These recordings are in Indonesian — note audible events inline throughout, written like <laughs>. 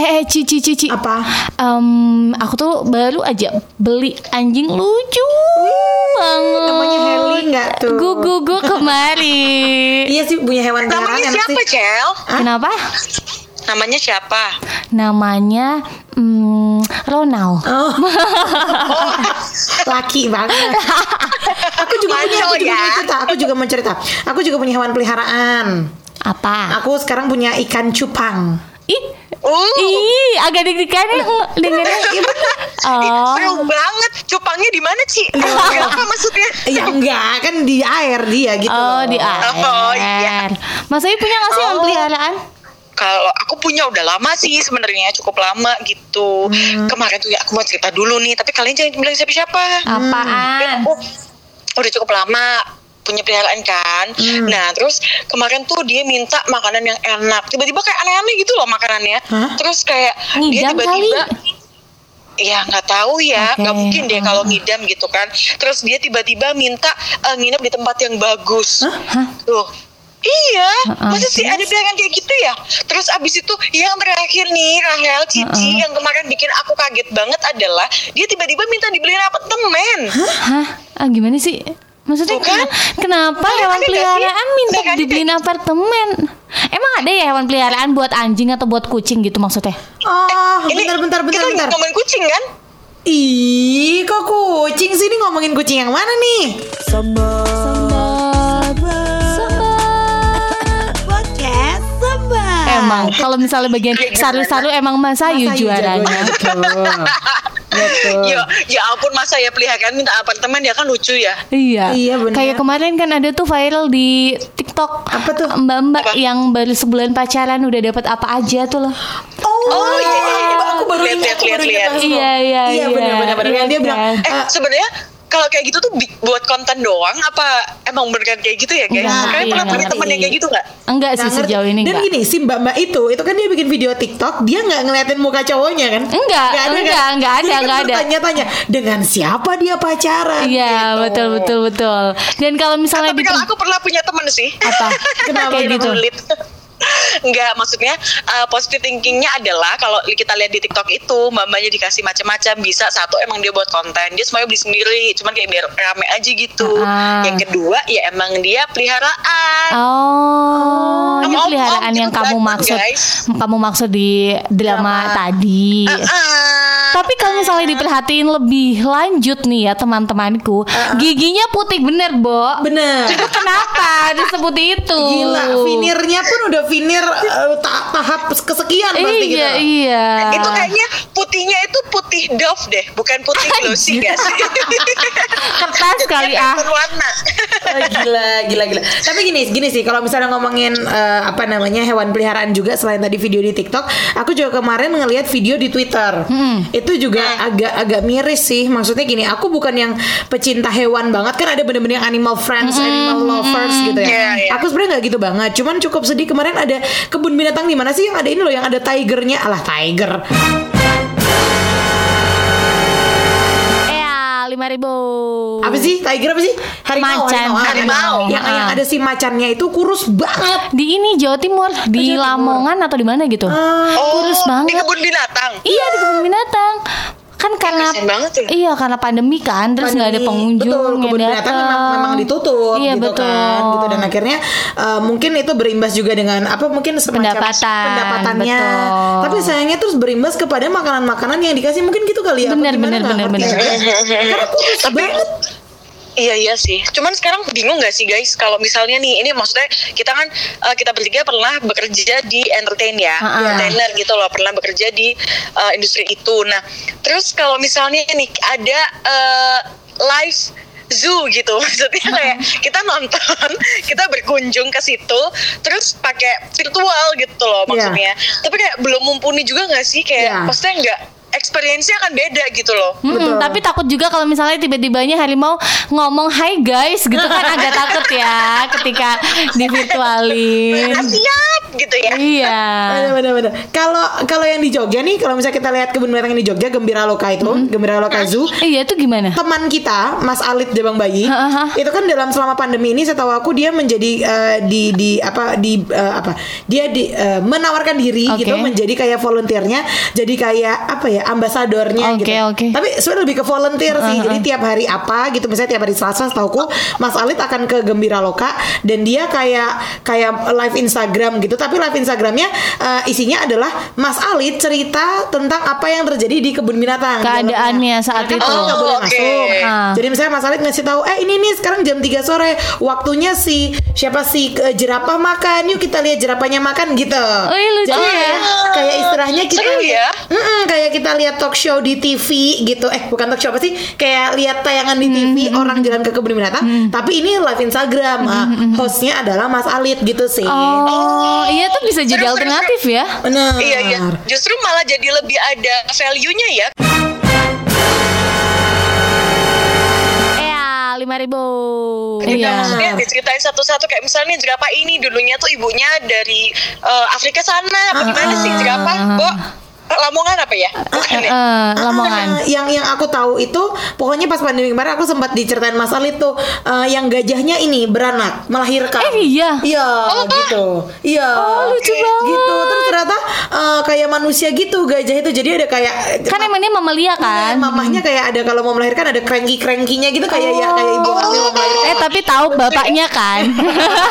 eh, eh, Cici, Cici. Apa? Em, aku tuh baru aja beli anjing lucu banget. namanya Heli nggak tuh? Gugu gue kemari. <laughs> Iya sih punya hewan peliharaan Namanya siapa, sih. Cel? Kenapa? Namanya siapa? Namanya mm, Ronald. Oh. <laughs> Laki banget. aku juga punya, aku juga ya. cerita. Aku juga mau cerita. Aku juga punya hewan peliharaan. Apa? Aku sekarang punya ikan cupang. Ih, Uh, ih, agak deg-degan ya dengernya. <laughs> ih, Oh, seru banget. Cupangnya di mana, Ci? <laughs> Apa maksudnya? Ya enggak, kan di air dia gitu. oh loh. di air. Oh, iya. Mas Ayu punya nggak sih Oh. peliharaan? Kalau aku punya udah lama sih sebenarnya cukup lama gitu. Kemarin tuh ya aku mau cerita dulu nih, tapi kalian jangan bilang siapa-siapa. Apaan? Aku udah cukup lama punya peliharaan kan. Nah, terus kemarin tuh dia minta makanan yang enak. Tiba-tiba kayak aneh-aneh gitu loh makanannya. Hah? Terus kayak dia Ngidam tiba-tiba kali. Ya nggak tahu ya, nggak mungkin deh kalau ngidam gitu kan. Terus dia tiba-tiba minta eh, nginep di tempat yang bagus. Hah? Tuh. Iya, Heeh. masa sih ada pilihan kayak gitu ya? Terus abis itu yang terakhir nih Rahel Cici yang kemarin bikin aku kaget banget adalah dia tiba-tiba minta dibeliin apartemen. Hah? Ah, gimana sih? Maksudnya Tuh kan? kenapa Kalian hewan peliharaan minta ada dibeliin apartemen? Emang ada ya hewan peliharaan buat anjing atau buat kucing gitu maksudnya? Oh, Ini bentar, bentar, bentar, kita bentar. ngomongin kucing kan? Ih, kok kucing sih? Ini ngomongin kucing yang mana nih? Emang kalau misalnya bagian saru-saru emang Mas Ayu Mas Ayu juaranya. <laughs> Betul. Ya, ya ampun masa ya peliharaan minta apartemen ya kan lucu ya. Iya. Iya, bener. Kayak kemarin kan ada tuh viral di TikTok. Apa tuh? Mbak-mbak yang baru sebulan pacaran udah dapat apa aja tuh loh. Oh, Oh, iya, iya, iya. Aku baru Lihat, lihat, lihat. Iya, iya, Iya, iya. benar, benar, benar. Iya dia bilang, kan? Eh, eh, sebenarnya kalau kayak gitu tuh buat konten doang apa emang beneran kayak gitu ya guys? Enggak, Kalian iya, pernah punya temen yang kayak gitu nggak? Enggak sih sejauh ini Dan enggak. gini, si mbak-mbak itu, itu kan dia bikin video TikTok, dia nggak ngeliatin muka cowoknya kan? Enggak, Nggak ada, enggak, kan? enggak ada, Dia kan enggak ada. Tanya-tanya, dengan siapa dia pacaran? Iya, gitu. betul betul betul. Dan kalau misalnya Tapi kalau aku pernah punya temen sih. apa? <laughs> Kenapa, Kayak gitu. Sulit. Enggak, maksudnya uh, positive thinkingnya adalah kalau kita lihat di TikTok itu mbak-mbaknya dikasih macam-macam bisa satu emang dia buat konten dia semuanya beli sendiri cuman kayak biar rame aja gitu Ah. yang kedua ya emang dia peliharaan Oh, ini peliharaan yang kamu maksud, guys. kamu maksud di drama, Drama. tadi. Ah, Tapi kalau misalnya diperhatiin lebih lanjut nih ya teman-temanku, giginya putih bener, Bo. Bener. Itu kenapa <laughs> disebut itu? Gila, vinirnya pun udah vinir eh, ta- tahap kesekian pasti gitu. Iya, iya. itu kayaknya putihnya itu putih Dove deh bukan putih glossy gak sih <laughs> Kertas kali, ah. berwarna Oh, gila, gila, gila. Tapi gini, gini sih. Kalau misalnya ngomongin eh, apa namanya hewan peliharaan juga selain tadi video di TikTok, aku juga kemarin ngelihat video di Twitter. Itu juga agak-agak miris sih. Maksudnya gini, aku bukan yang pecinta hewan banget kan ada bener-bener yang animal friends, animal lovers gitu ya. Iya, iya. Aku sebenarnya nggak gitu banget. Cuman cukup sedih kemarin ada kebun binatang di mana sih yang ada ini loh, yang ada tigernya. Alah tiger. Lima ribu. Apa sih tiger apa sih? Harimau. Macan. Harimau. Yang, yang ada si macannya itu kurus banget. Di ini Jawa Timur, di Jawa Timur. Lamongan atau di mana gitu? Ah. Kurus Oh, banget. di kebun binatang Iya di kebun binatang. Kan karena banget ya. Iya karena pandemi kan terus nggak ada pengunjung betul, kebun binatang memang, memang ditutup Iya gitu betul. kan gitu dan akhirnya uh, mungkin itu berimbas juga dengan apa mungkin semacam Pendapatan, pendapatannya betul. tapi sayangnya terus berimbas kepada makanan-makanan yang dikasih mungkin gitu kali ya bener, ngerti bener. juga. karena kurus Tapi- banget Iya iya sih. Cuman sekarang bingung gak sih guys kalau misalnya nih ini maksudnya kita kan eh, kita bertiga pernah bekerja di entertain ya, Ha-ha. entertainer gitu loh, pernah bekerja di eh, industri itu. Nah, terus kalau misalnya nih ada eh, live zoo gitu <laughs> maksudnya kayak kita nonton <laughs> kita berkunjung ke situ terus pakai virtual gitu loh Iya. maksudnya tapi kayak belum mumpuni juga nggak sih kayak Iya. maksudnya nggak experience-nya akan beda gitu loh. Mm-mm, tapi takut juga kalau misalnya tiba-tibanya harimau ngomong hai guys gitu kan agak takut ya ketika di virtualin. Nah, siap gitu ya. Iya. Bener. Kalau kalau yang di Jogja nih, kalau misalnya kita lihat kebun binatang di Jogja, Gembira Loka itu, Gembira Loka Zoo, Iya itu gimana? teman kita Mas Alit Jabang Bayi Ha, ha, ha. itu kan dalam selama pandemi ini setahu aku dia menjadi eh, di di apa di eh, apa dia di eh, menawarkan diri Oke. gitu menjadi kayak volunteernya jadi kayak apa ya ambasadornya Oke, gitu oke. tapi sebenarnya lebih ke volunteer sih jadi tiap hari apa gitu misalnya tiap hari Selasa setahuku Mas Alit akan ke Gembira Loka dan dia kayak kayak live Instagram gitu tapi live Instagramnya eh, isinya adalah Mas Alit cerita tentang apa yang terjadi di kebun binatang Keadaannya saat itu. boleh Oh, oke. masuk. Ah. Jadi misalnya Mas Alid ngasih tahu, eh ini nih sekarang jam 3 sore, waktunya si siapa si eh, jerapah makan, yuk kita lihat jerapahnya makan gitu. Oh, iya, lucu Jadi ya. kayak, istilahnya kita Seru ya. Mm-mm, kayak kita lihat talk show di TV gitu. Eh bukan talk show apa sih? Kayak lihat tayangan di TV orang jalan ke kebun binatang. Tapi ini live Instagram. Ah, hostnya adalah Mas Alid gitu sih. Oh, iya tuh bisa jadi Seru, seru, alternatif ya. Benar. Iya iya. Justru malah jadi lebih ada value-nya ya. Iya, lima ribu. Jadi Iya. maksudnya diceritain satu-satu kayak misalnya jerapah ini dulunya tuh ibunya dari eh, Afrika sana. Apa gimana sih jerapah? Kok Lamongan apa ya? Bukan ya? eh, Lamongan. Ah, yang yang aku tahu itu pokoknya pas pandemi kemarin aku sempat diceritain Mas Ali tuh eh, yang gajahnya ini beranak melahirkan. Eh, iya? Iya Oh, gitu. Iya. Oh, lucu banget. Gitu. Terus ternyata eh, kayak manusia gitu gajah itu. Jadi ada kayak Kan emang dia mamalia kan. mamahnya kayak ada kalau mau melahirkan ada cranky crankynya gitu kayak ya kayak ibu hamil mau melahirkan. Eh tapi tahu bapaknya kan.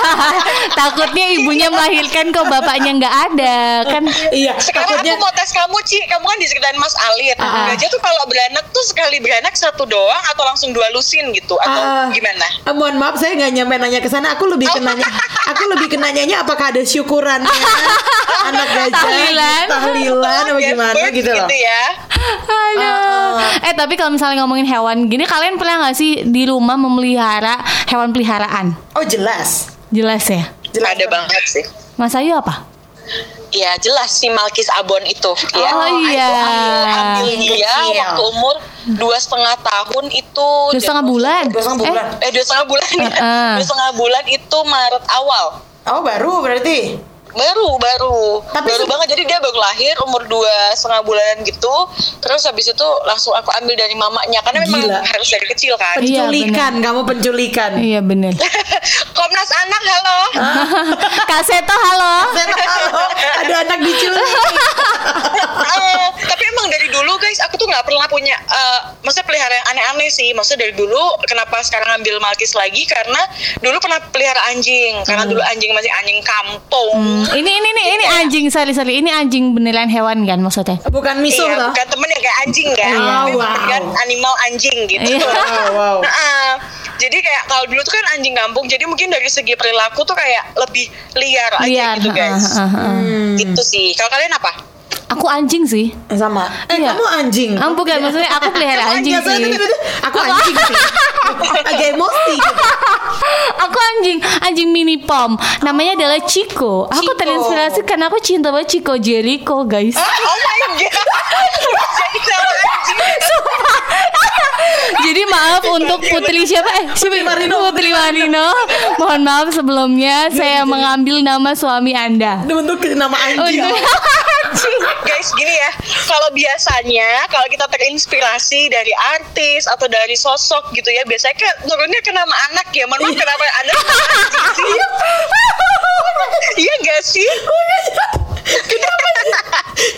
<laughs> Takutnya ibunya melahirkan kok bapaknya nggak ada kan. Iya. Sekarang takutnya- aku mau tes kamu Ci, kamu kan diceritain Mas Alit. Ah. Gajah tuh kalau beranak tuh sekali beranak satu doang atau langsung dua lusin gitu atau Ah, gimana? ah, mohon maaf saya nggak nyampe nanya ke sana. Aku lebih Oh. kenanya, <laughs> aku lebih kenanyanya apakah ada syukurannya anak gajah, Tahlilan. tahlilan, apa gimana birth gitu loh. ya. Aduh. Eh tapi kalau misalnya ngomongin hewan gini kalian pernah nggak sih di rumah memelihara hewan peliharaan? Oh jelas, Jelas ya. jelas. Ada banget sih. Mas Ayu apa? Ya jelas si Malkis Abon itu ya. Oh, iya. Aku ambil dia Kecil. waktu umur dua setengah tahun itu. Dua setengah bulan. Dua setengah bulan. Eh dua setengah bulan ya. Heeh. <laughs> Dua setengah bulan itu Maret awal. Oh baru berarti. Baru, baru, Tapi baru banget. Jadi dia baru lahir umur dua setengah bulanan gitu. Terus habis itu langsung aku ambil dari mamanya karena memang Gila. harus dari kecil kan. Iya, Penculikan, kamu penculikan. Iya bener. <laughs> Komnas Anak, <laughs> halo. Kak Seto halo. Halo, ada anak diculik. <laughs> Eh, tapi emang dari dulu guys, aku tuh nggak pernah punya, eh, maksudnya pelihara yang aneh-aneh sih. Maksudnya dari dulu, kenapa sekarang ambil Malkis lagi? Karena dulu pernah pelihara anjing. Karena dulu anjing masih anjing kampung. Hmm, Ini ini ini ini anjing sorry sorry ini anjing beneran hewan kan maksudnya? Bukan misuh Iya, loh. bukan temen yang kayak anjing kan, Iya. tapi Wow. beneran animal anjing gitu. Iya. <laughs> Wow, wow. Nah, jadi kayak kalau dulu tuh kan anjing kampung, jadi mungkin dari segi perilaku tuh kayak lebih liar, aja Liar. gitu guys. ah, ah, ah. Itu sih. Kalau kalian apa? Aku anjing sih. Sama. Eh Iya. kamu anjing. Ah, bukan, maksudnya aku pelihara anjing Iya, sih. Aku anjing sih. <laughs> Agak emosi gitu. Aku anjing, anjing mini pom. Namanya adalah Chico. Aku terinspirasi karena aku cinta banget Chico Jericho, guys. Oh my god. <laughs> Jadi maaf untuk Putri siapa? Eh, siapa? Putri Marino, Putri Marino. Mohon maaf sebelumnya saya mengambil nama suami Anda. Bentuk nama anjing. Untuk anjing. <laughs> Guys, gini ya. Kalau biasanya kalau kita terinspirasi dari artis atau dari sosok gitu ya, biasanya kan turunnya ke nama anak ya. Maaf kenapa sih? Iya gak sih?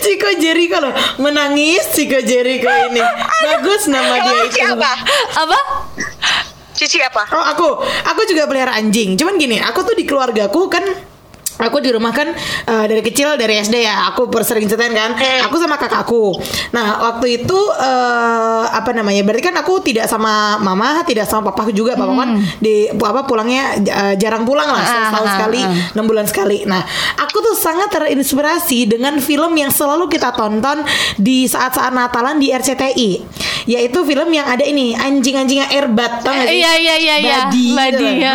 Chico Jericho loh menangis Chico Jericho ini bagus nama dia Kalau itu apa? Apa? Cici apa? oh aku aku juga pelihara anjing cuman gini aku tuh di keluargaku kan Aku di rumah kan eh, dari kecil dari SD ya aku sering ceritain kan Hmm. aku sama kakakku nah waktu itu eh, apa namanya berarti kan aku tidak sama mama tidak sama papa juga papa kan di apa pulangnya eh, jarang pulang lah Hmm. Ah, setahun ah, sekali ah. enam bulan sekali. Nah, aku tuh sangat terinspirasi dengan film yang selalu kita tonton di saat-saat Natalan di RCTI. yaitu film yang ada ini anjing-anjingnya Airbat tau gak sih? Iya, iya, iya, iya. Buddy, loh. ya.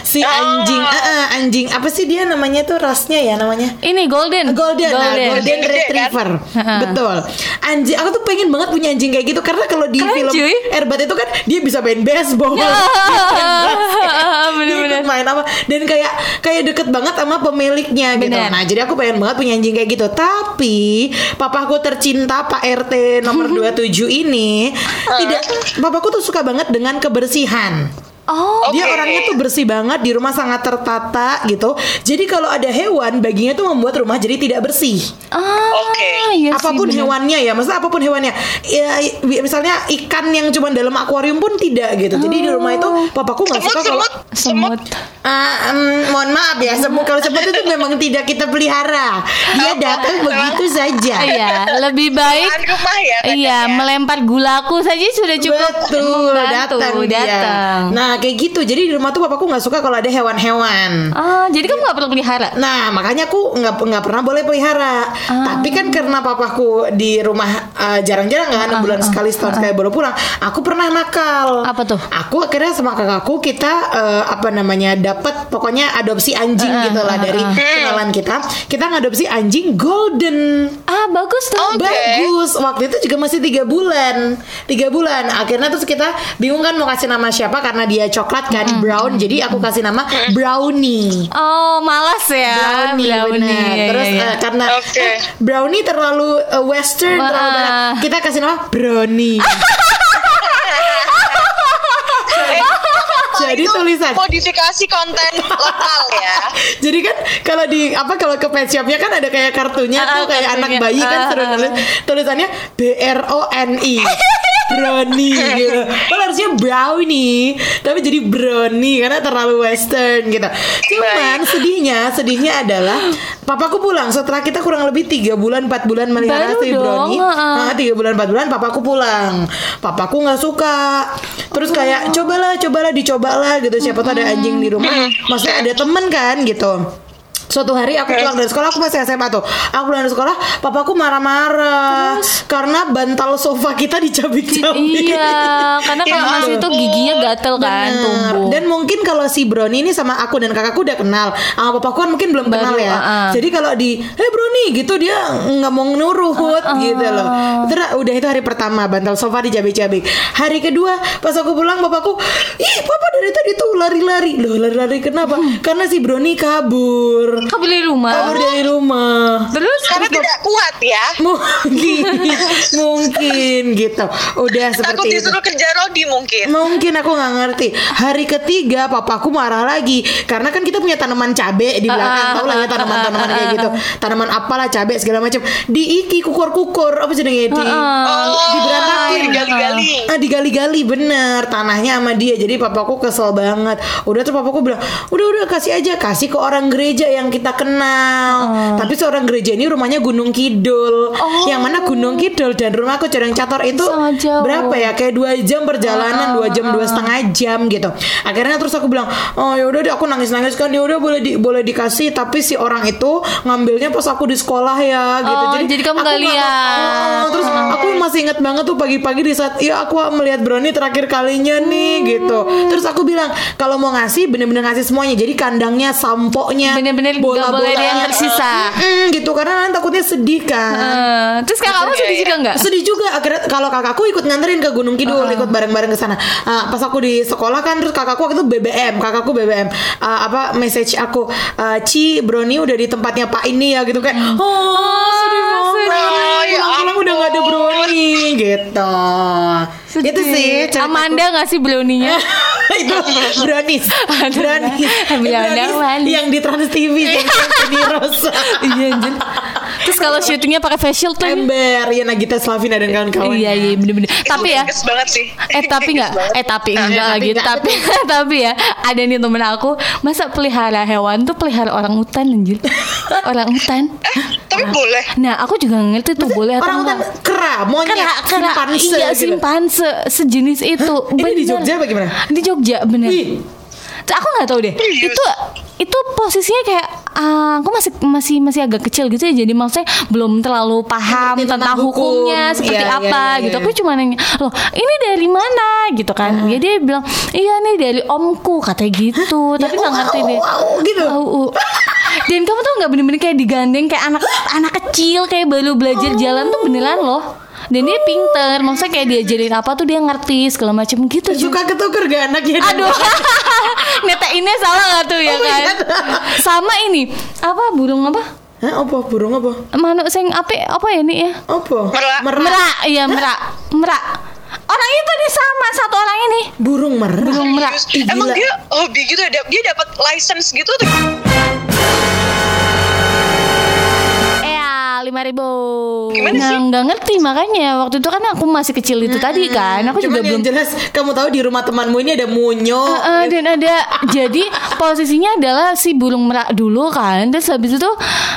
Si anjing, eh, eh, anjing apa sih dia namanya tuh rasnya ya namanya? Ini golden. Golden, nah, golden Golden gede, retriever, Ha-ha. betul. Anjing, aku tuh pengen banget punya anjing kayak gitu karena kalau di Keren, film cuy. Airbat itu kan dia bisa main baseball, Ya. <laughs> dia <laughs> main basket, dia Bener-bener. ikut main apa, dan kayak kayak deket banget sama pemiliknya gitu. Bener. Nah, jadi aku pengen banget punya anjing kayak gitu. Tapi papaku tercinta Pak RT nomor <laughs> 27 ini tidak, papaku tuh suka banget dengan kebersihan. Oh, Oke. Dia orangnya tuh bersih banget di rumah sangat tertata gitu. Jadi kalau ada hewan baginya tuh membuat rumah jadi tidak bersih. ah, Oke. iya sih, apa pun bener. hewannya ya, maksudnya apa pun hewannya. Ya, misalnya ikan yang cuma dalam akuarium pun tidak gitu. Jadi di rumah itu papaku nggak suka kalau semut, Semut. Ah, em, mohon maaf ya, semut kalau semut itu memang tidak kita pelihara. Dia datang begitu saja. Iya, lebih baik. Rumah ya. Iya, ya. melempar gulaku saja sudah cukup Betul, datang datang. Nah, kayak gitu. Jadi di rumah tuh papaku nggak suka kalau ada hewan-hewan. Ah, jadi kamu nggak perlu pelihara. Nah, makanya aku nggak nggak pernah boleh pelihara. Tapi kan karena papaku di rumah uh, jarang-jarang kan, enam bulan sekali setahun sekali baru pulang. Aku pernah nakal. Apa tuh? Aku akhirnya sama kakakku kita uh, apa namanya dapat pokoknya adopsi anjing gitu lah dari kenalan kita. Kita ngadopsi anjing golden. Ah, bagus tuh. Oke. Bagus. Waktu itu juga masih tiga bulan. Tiga bulan. Akhirnya terus kita bingung kan mau kasih nama siapa karena dia coklat kan brown. Jadi aku kasih nama Brownie. Oh, malas ya. Brownie, benar. iya, Terus iya, iya. eh, karena Oke. eh, brownie terlalu eh, western, Wah. terlalu barat. Kita kasih nama brownie. <laughs> Jadi Itu tulisan. modifikasi konten lokal ya. <laughs> Jadi kan kalau di apa kalau ke pet shopnya kan ada kayak kartunya Ah, tuh kayak kartunya. anak bayi kan Ah, seru ah, nulis tulisannya B R O N I. <laughs> Brownie <laughs> gitu. Padahal harusnya brownie, tapi jadi brownie karena terlalu western gitu. Cuman sedihnya, sedihnya adalah papaku pulang setelah kita kurang lebih tiga bulan, empat bulan melihara si brownie. Nah, tiga bulan, empat bulan papaku pulang. Papaku nggak suka. Terus kayak cobalah, cobalah, dicobalah gitu. Siapa tahu ada anjing di rumah. Maksudnya ada temen kan gitu. Suatu hari aku pulang dari sekolah, aku masih SMA tuh. Aku pulang dari sekolah, papaku marah-marah karena bantal sofa kita dicabik-cabik. Iya, karena <laughs> kalau Iya. masih itu giginya gatel kan Bener. tumbuh. Dan mungkin kalau si Brownie ini sama aku dan kakakku udah kenal, sama papaku kan mungkin belum Baru, kenal ya. uh-uh. Jadi kalau di, hey Brownie gitu dia nggak mau nurut gitu loh. Terus udah itu hari pertama bantal sofa dicabik-cabik. Hari kedua pas aku pulang papaku, ih papa dari tadi tuh lari-lari. Loh lari-lari kenapa? Hmm. Karena si Brownie kabur. Kau beli rumah. Kabur dari rumah. Terus Karena tidak kuat ya. Mungkin, <laughs> mungkin gitu. Udah Takut seperti itu. disuruh kerja Rodi mungkin. Mungkin aku nggak ngerti. Hari ketiga papaku marah lagi karena kan kita punya tanaman cabe di belakang, Ah, tau lah ya ah, tanaman-tanaman ah, kayak ah, gitu. Tanaman apalah cabe segala macam. Diiki kukur-kukur apa sih di Ah, Oh, diberantakin. digali-gali. Ah digali-gali bener tanahnya sama dia. Jadi papaku kesel banget. Udah tuh papaku bilang, udah udah kasih aja, kasih ke orang gereja yang kita kenal. Tapi seorang gereja ini rumahnya Gunung Kidul. Yang mana Gunung Kidul dan rumahku Cereng Cator itu berapa ya? Kayak dua jam perjalanan, dua jam dua setengah jam gitu. Akhirnya terus aku bilang, oh ya udah deh aku nangis nangis kan, ya udah boleh di, boleh dikasih. Tapi si orang itu ngambilnya pas aku di sekolah ya gitu. Oh, jadi kamu aku nggak lihat. Oh, terus aku masih inget banget tuh pagi-pagi di saat ya aku melihat Brownie terakhir kalinya nih gitu. Terus aku bilang kalau mau ngasih bener-bener ngasih semuanya. Jadi kandangnya, samponya, Bener-bener nggak boleh ada yang tersisa. Mm, gitu karena nanti takutnya sedih kan. Eh, terus kakakmu Iya, sedih juga nggak? Sedih juga akhirnya kalau kakakku ikut nganterin ke Gunung Kidul ikut bareng-bareng ke sana. Ah, pas aku di sekolah kan terus kakakku waktu itu BBM, kakakku BBM Ah, apa message aku ah, Ci Brownie udah di tempatnya Pak ini ya gitu kayak oh, sedih banget. Oh, ya Pulang-pulang udah nggak ada Brownie gitu. Sedih. Itu sih. Amanda nggak sih brownie-nya? <laughs> itu. <laughs> Brownies. Brownies. Brownies yang di Trans TV <laughs> yang di Rosa Iya anjir. Terus kalau syutingnya pakai facial tuh Ember ya Nagita Slavina dan kawan-kawan Iya iya bener-bener Tapi ya gemes banget sih. Eh tapi nggak Gemes banget. Eh tapi enggak tapi lagi. Tapi <laughs> tapi ya Ada nih temen aku Masa pelihara hewan tuh pelihara orang hutan anjir Orang hutan Tapi boleh. Nah aku juga ngerti tuh boleh atau orang enggak hutan kera monyet Kera, kera, simpanse iya gitu. simpanse sejenis itu. Ini di. Jogja apa gimana? Di Jogja bener. Aku nggak tahu deh. Serius? Itu itu posisinya kayak ah, aku masih masih masih agak kecil gitu ya jadi maksudnya belum terlalu paham tentang, tentang hukumnya hukum. seperti Iya, apa iya, iya, gitu iya. aku cuma nanya loh ini dari mana gitu kan ya dia bilang iya nih dari omku katanya gitu <laughs> tapi nggak ngerti deh gitu. Au, au. dan kamu tuh nggak bener-bener kayak digandeng kayak anak anak kecil kayak baru belajar jalan tuh beneran loh dan dia pinter maksudnya kayak diajarin apa tuh dia ngerti segala macam gitu. Suka ketuker gak anaknya? Aduh, <laughs> neta ini salah gak tuh ya Oh kan? Sama ini apa burung apa? Hah, apa? Burung apa? Manuk sing apa apa ya nih ya? Apa? Merak. Merak, iya merak, merak. Orang itu nih sama satu orang ini. Burung merak. Burung merak. Emang dia hobi gitu ya? Dia dapat license gitu tuh. Iya, lima ribu. Gimana nah, sih? nggak ngerti makanya waktu itu kan aku masih kecil itu tadi kan. Aku Cuman juga belum jelas kamu tahu di rumah temanmu ini ada munyo. Heeh, dan ada jadi posisinya adalah si burung merak dulu kan terus habis itu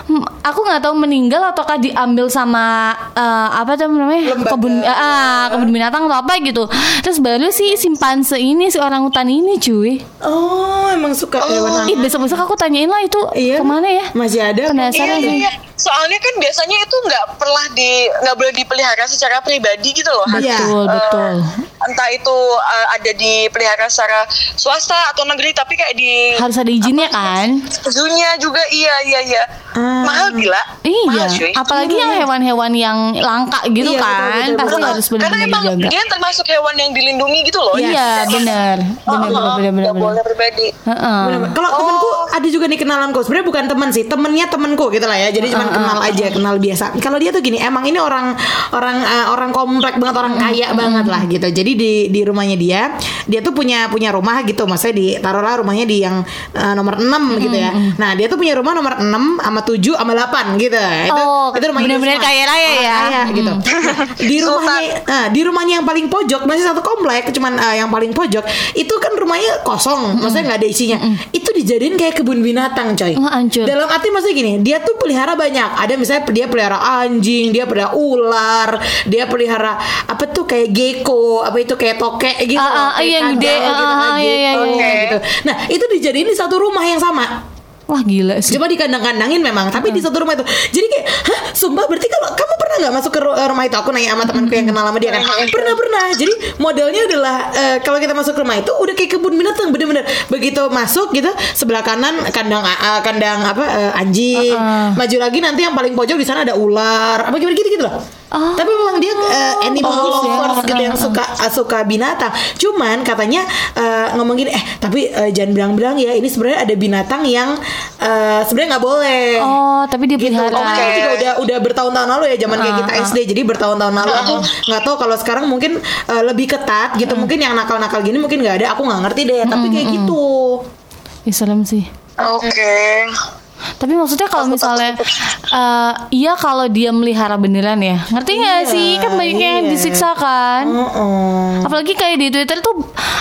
hmm, aku nggak tahu meninggal ataukah diambil sama eh, apa tuh namanya Lembaga. kebun ah, kebun binatang atau apa gitu terus baru si simpanse ini si orang hutan ini cuy Oh, emang suka hewan ih besok besok aku tanyain lah itu Iya. ke mana ya Masih ada. Iya, penasaran iya, sih iya. Soalnya kan biasanya itu nggak pernah di nggak boleh dipelihara secara pribadi gitu loh. Iya. betul betul Entah itu uh, ada dipelihara secara swasta atau negeri, tapi kayak di harus ada izinnya kan zoo-nya juga iya iya iya. Ah. Mahal gila. iya Mahal, cuy. apalagi yang hewan-hewan yang langka gitu Iya, betul, kan betul, pasti betul. harus Karena benar-benar emang dijaga dia termasuk hewan yang dilindungi gitu loh. iya benar benar benar benar benar Nggak benar boleh pribadi. Heeh. Kalau temanku ada juga nih kenalanku. Sebenarnya bukan teman sih, temennya temanku gitu lah ya. Jadi cuma kenal aja, kenal biasa. Kalau dia tuh gini, emang ini orang orang eh, orang komplek banget, orang kaya banget lah gitu. Jadi di di rumahnya dia, dia tuh punya punya rumah gitu. Maksudnya di taruhlah rumahnya di yang eh, nomor 6 gitu ya. Nah, dia tuh punya rumah nomor 6 sama 7 sama 8 gitu. Itu Oh, itu rumahnya bener-bener kaya raya ya. Kaya gitu. Nah, di <laughs> rumahnya nah, di rumahnya yang paling pojok masih satu komplek, cuman eh, yang paling pojok itu kan rumahnya kosong, maksudnya nggak ada isinya. Itu dijadiin kayak kebun binatang, coy. Hancur. Dalam arti maksudnya gini, dia tuh pelihara banyak. Ada misalnya dia pelihara anjing, dia pelihara ular, dia pelihara apa tuh kayak gecko, apa itu kayak tokek gitu. Ah, ah, kayak iya, yang kadal gede. gitu, Ah, ah, iya, iya, gecko iya. gitu. Nah, itu dijadiin di satu rumah yang sama. Wah gila sih. Cuma dikandang-kandangin memang, tapi di satu rumah itu. Jadi kayak, hah, sumpah berarti kalau kamu pernah nggak masuk ke eh, rumah itu? Aku nanya sama temanku yang kenal sama dia kan. Pernah pernah. Jadi modelnya adalah eh, kalau kita masuk ke rumah itu udah kayak kebun binatang bener-bener. Begitu masuk gitu, sebelah kanan kandang eh, kandang apa eh, anjing. Maju lagi nanti yang paling pojok di sana ada ular. Apa gimana gitu gitu loh. Oh. Tapi memang dia eh, animal ya. lovers gitu yang suka eh, suka binatang. Cuman katanya eh, ngomong gini, eh tapi eh, jangan bilang-bilang ya ini sebenarnya ada binatang yang eh, sebenarnya nggak boleh. Oh tapi dia Gitu. pelihara. Oh, itu juga udah udah bertahun-tahun lalu ya zaman kayak Ah, kita ah. SD. Jadi bertahun-tahun lalu aku nggak tahu kalau sekarang mungkin eh, lebih ketat gitu. Mungkin yang nakal-nakal gini mungkin nggak ada. Aku nggak ngerti deh. Tapi kayak gitu. Ih, serem sih. Oke. Tapi maksudnya kalau misalnya eh, iya kalau dia melihara beneran ya. Ngerti nggak Iya, sih? Kan banyak yang iya. disiksa kan. Oh. Apalagi kayak di Twitter tuh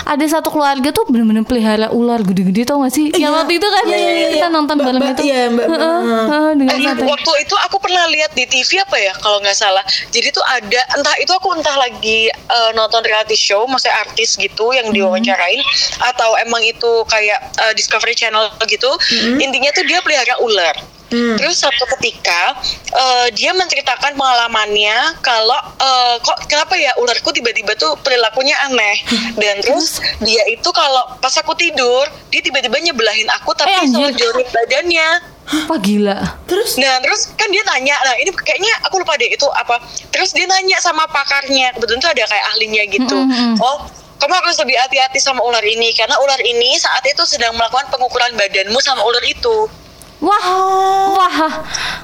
ada satu keluarga tuh bener-bener pelihara ular gede-gede tau gak sih? yang Iya. waktu itu kan Iya, iya, iya. kita nonton Mbak- bareng Mbak- itu. iya, Mbak- Heeh, Mbak- heeh, dengan Eh, waktu itu aku pernah lihat di TV apa ya kalau nggak salah. Jadi tuh ada entah itu aku entah lagi eh, nonton reality show, maksudnya artis gitu yang diwawancarain atau emang itu kayak eh, Discovery Channel gitu. Intinya tuh dia pelihara ular. Terus satu ketika eh, dia menceritakan pengalamannya kalau eh, kok kenapa ya ularku tiba-tiba tuh perilakunya aneh dan terus dia itu kalau pas aku tidur dia tiba-tiba nyebelahin aku tapi Eh, jorok badannya. Wah gila. Terus Nah terus kan dia tanya, nah ini kayaknya aku lupa deh itu apa. Terus dia nanya sama pakarnya, kebetulan tuh ada kayak ahlinya gitu. Mm-mm. Oh kamu harus lebih hati-hati sama ular ini karena ular ini saat itu sedang melakukan pengukuran badanmu sama ular itu. Wah, wah,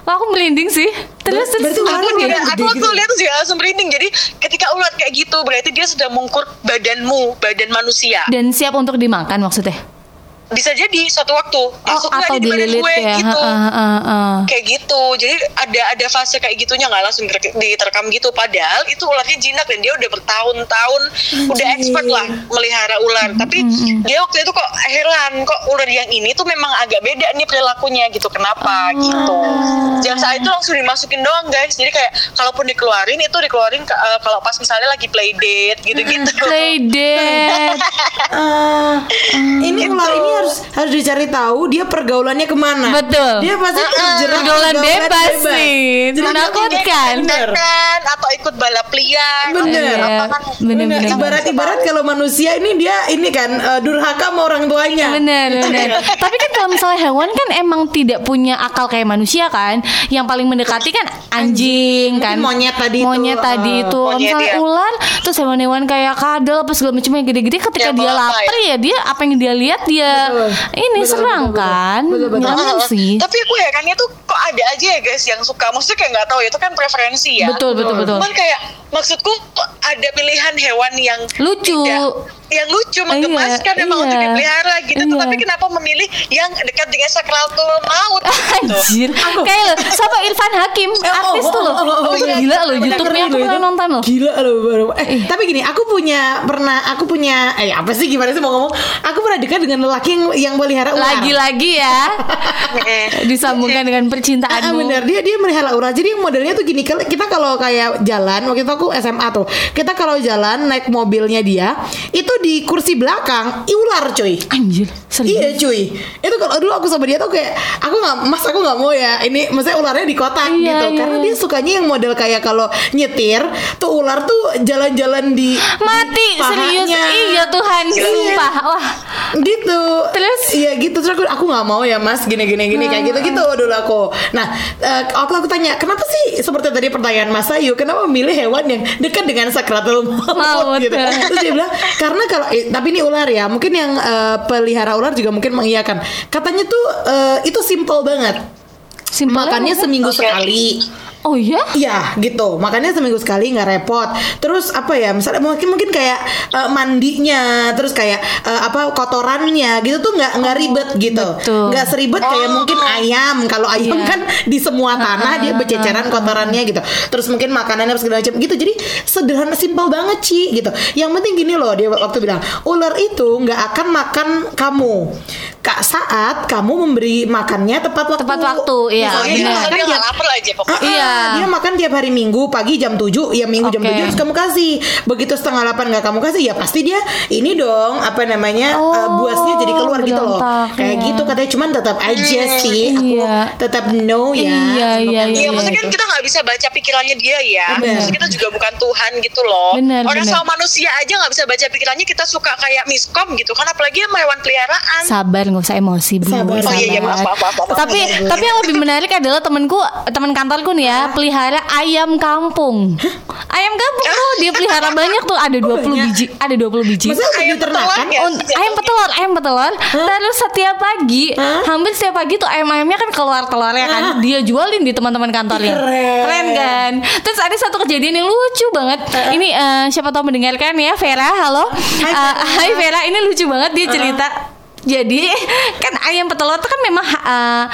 wah aku merinding sih. Terus Ber- terus Aku juga, aku waktu gitu. lihat tuh juga langsung merinding. Jadi ketika ular kayak gitu berarti dia sedang mengukur badanmu, badan manusia. dan siap untuk dimakan maksudnya. Bisa jadi suatu waktu. Oh, masuk nggak atau di badan gue ya. gitu. Heeh, heeh, heeh. kayak gitu. Jadi ada ada fase kayak gitunya nggak langsung diter- diterkam gitu. Padahal itu ularnya jinak dan dia udah bertahun-tahun udah expert lah melihara ular. Tapi dia waktu itu kok heran kok ular yang ini tuh memang agak beda nih perilakunya gitu. Kenapa gitu? Dan saat itu langsung dimasukin doang guys. Jadi kayak kalaupun dikeluarin itu dikeluarin ke- eh, kalau pas misalnya lagi play date gitu-gitu. <laughs> Play date. eh, <laughs> ini ular ini harus harus dicari tahu dia pergaulannya ke mana. Betul. Dia pasti terjerat Pergaulan bebas sih. Jadi Menakutkan. Bener. kan atau ikut balap liar Bener. apa kan Bener, Bener. bener, Ibarat-ibarat kalau manusia ini dia ini kan eh, durhaka sama orang tuanya. Bener, bener. <laughs> Tapi kan kalau misalnya hewan kan emang tidak punya akal kayak manusia kan. Yang paling mendekati kan anjing kan. Monyet tadi itu. Monyet tadi Eh, itu. monyet, misalnya iya. ular, terus hewan-hewan kayak kadal apa segala macam yang gede-gede ketika Ya, dia bapak lapar ya dia apa yang dia lihat dia Betul. Ini Betul, serang betul, kan. Betul, sih. Tapi aku herannya tuh kok ada aja ya guys yang suka. Maksudnya kayak nggak tahu ya, itu kan preferensi ya. Betul, betul, betul. Cuman kayak maksudku ada pilihan hewan yang Lucu. tidak- yang lucu menggemaskan Iya, memang iya. untuk dipelihara gitu. Iya. Tapi kenapa memilih yang dekat dengan sakratul maut? gitu? Anjir, kayak lo, siapa Irfan Hakim, artis tuh loh, oh, iya. gila loh, Bener, YouTube-nya aku pernah nonton loh. Gila loh baru. Eh, tapi gini, aku punya pernah aku punya eh apa sih gimana sih mau ngomong? Aku pernah dekat dengan lelaki yang yang melihara ular. Lagi-lagi ya, <laughs> disambungkan dengan Ah, percintaanmu. bener. Dia dia melihara ular jadi yang modelnya tuh gini. Kita kalau kayak jalan waktu itu aku SMA tuh. Kita kalau jalan naik mobilnya dia itu di kursi belakang ular cuy. Anjir, serius. Iya cuy. Itu kalau dulu aku sama dia tuh kayak Aku gak Mas aku gak mau ya. Ini maksudnya ularnya di kotak Iya, gitu. iya, Karena iya. dia sukanya yang model kayak Kalau nyetir Tuh ular tuh jalan-jalan di Mati di serius. Iya Tuhan, sumpah. Wah, Gitu. Terus? Iya gitu. Terus aku, aku gak mau ya mas. Gini-gini gini Kayak gitu-gitu dulu aku Nah eh, Waktu aku tanya Kenapa sih Seperti tadi pertanyaan Mas Ayu Kenapa memilih hewan yang Dekat dengan sakratul maut Maut. gitu? Terus dia bilang Karena kalau eh, Tapi ini ular ya Mungkin yang eh, pelihara ular juga mungkin mengiyakan. Katanya tuh eh, Itu simple banget. Simpel Makannya seminggu Oke. sekali Oh iya? Iya gitu. Makannya seminggu sekali nggak repot. Terus apa ya Misalnya mungkin mungkin kayak eh, Mandinya Terus kayak eh, Apa kotorannya Gitu tuh nggak nggak ribet gitu. betul. Nggak seribet kayak mungkin ayam. Kalau ayam Iya. kan Di semua tanah Dia berceceran kotorannya gitu. Terus mungkin makanannya segala macam gitu. Jadi sederhana simpel banget Ci gitu. Yang penting gini loh Dia waktu bilang Ular itu nggak akan makan kamu. Kak saat kamu memberi makannya tepat waktu. Tepat waktu, iya, Misalnya dia lapar aja pokoknya. Ah, Iya. Dia makan tiap hari Minggu pagi jam 7 Ya Minggu jam Oke. 7 harus kamu kasih Begitu setengah 8 gak kamu kasih Ya pasti dia ini dong Apa namanya Oh, eh, Buasnya jadi keluar gitu loh Kayak iya. gitu katanya Cuman tetap aja sih Aku Iya. tetap no ya Iya, iya, Iya, iya. maksudnya kan kita nggak bisa baca pikirannya dia ya. Bener. Maksudnya kita juga bukan Tuhan gitu loh. Bener, Orang bener. sama manusia aja nggak bisa baca pikirannya. Kita suka kayak miskom gitu kan, apalagi sama hewan peliharaan. Sabar nggak usah emosi bro. Sabar. Oh, iya, iya, maaf, maaf, maaf, maaf. Tapi tapi yang lebih menarik adalah temanku teman kantorku nih ya pelihara ayam kampung. Ayam kampung tuh dia pelihara banyak tuh ada 20 banyak? biji, ada 20 biji. Maksudnya Ayam petelur ya? Ayam petelur, ayam petelur. Terus setiap pagi, Hah? hampir setiap pagi tuh ayam-ayamnya kan keluar telurnya kan. Dia jualin di teman-teman kantornya. Keren. kan? Terus ada satu kejadian yang lucu banget. Ini eh, siapa tahu mendengarkan ya Vera, halo. Hai, Eh, Vera. Hai Vera, ini lucu banget dia cerita. Jadi kan ayam petelur itu kan memang eh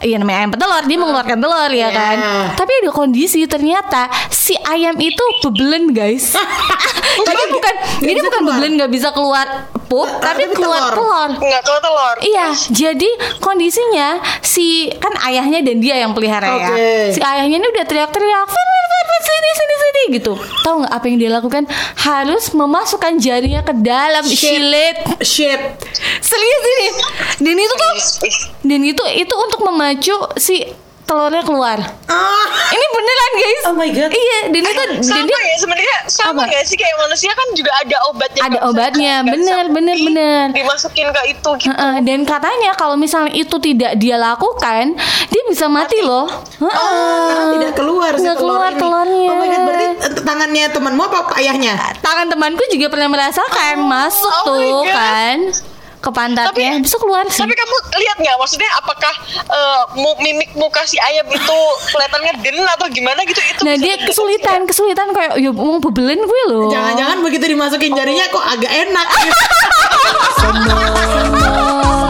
ya namanya ayam petelur dia mengeluarkan telur ya Iya. kan. Tapi ada kondisi ternyata si ayam itu bebelen guys. <laughs> Jadi bukan bisa bukan keluar. bebelen nggak bisa keluar pup, Ah, tapi tapi keluar telur. telur. Nggak kalau telur. Iya, jadi kondisinya si kan ayahnya dan dia yang pelihara ya. Oke. Si ayahnya ini udah teriak-teriak, "Fer, Fer, Fer, Fer, sini sini sini gitu. Tahu nggak apa yang dia lakukan? Harus memasukkan jarinya ke dalam Shit. silet. Shit Serius ini. Dan itu tuh dan itu itu untuk memacu si telurnya keluar. Ah Ini beneran guys. Oh my God. Iya, dan itu dan sama dia ya sebenarnya sama Apa? nggak sih kayak manusia kan juga ada obatnya Ada obatnya, bisa bener, bener, di- bener. dimasukin ke itu gitu Heeh, dan katanya kalau misalnya itu tidak dia lakukan, dia bisa mati, loh. Heeh. Karena tidak keluar si telur keluar ini. telurnya. Oh my god Berarti eh, tangannya temanmu apa ayahnya? Tangan temanku juga pernah merasakan masuk oh my tuh God. kan ke pantatnya, bisa keluar sih. tapi kamu lihat nggak? Maksudnya apakah eh, mu- mimik muka si ayam itu kelihatannya den atau gimana gitu? Itu Nah dia kesulitan, kesulitan kayak ya mau bebelen gue loh. Jangan-jangan begitu dimasukin jarinya kok agak enak <laughs> Semua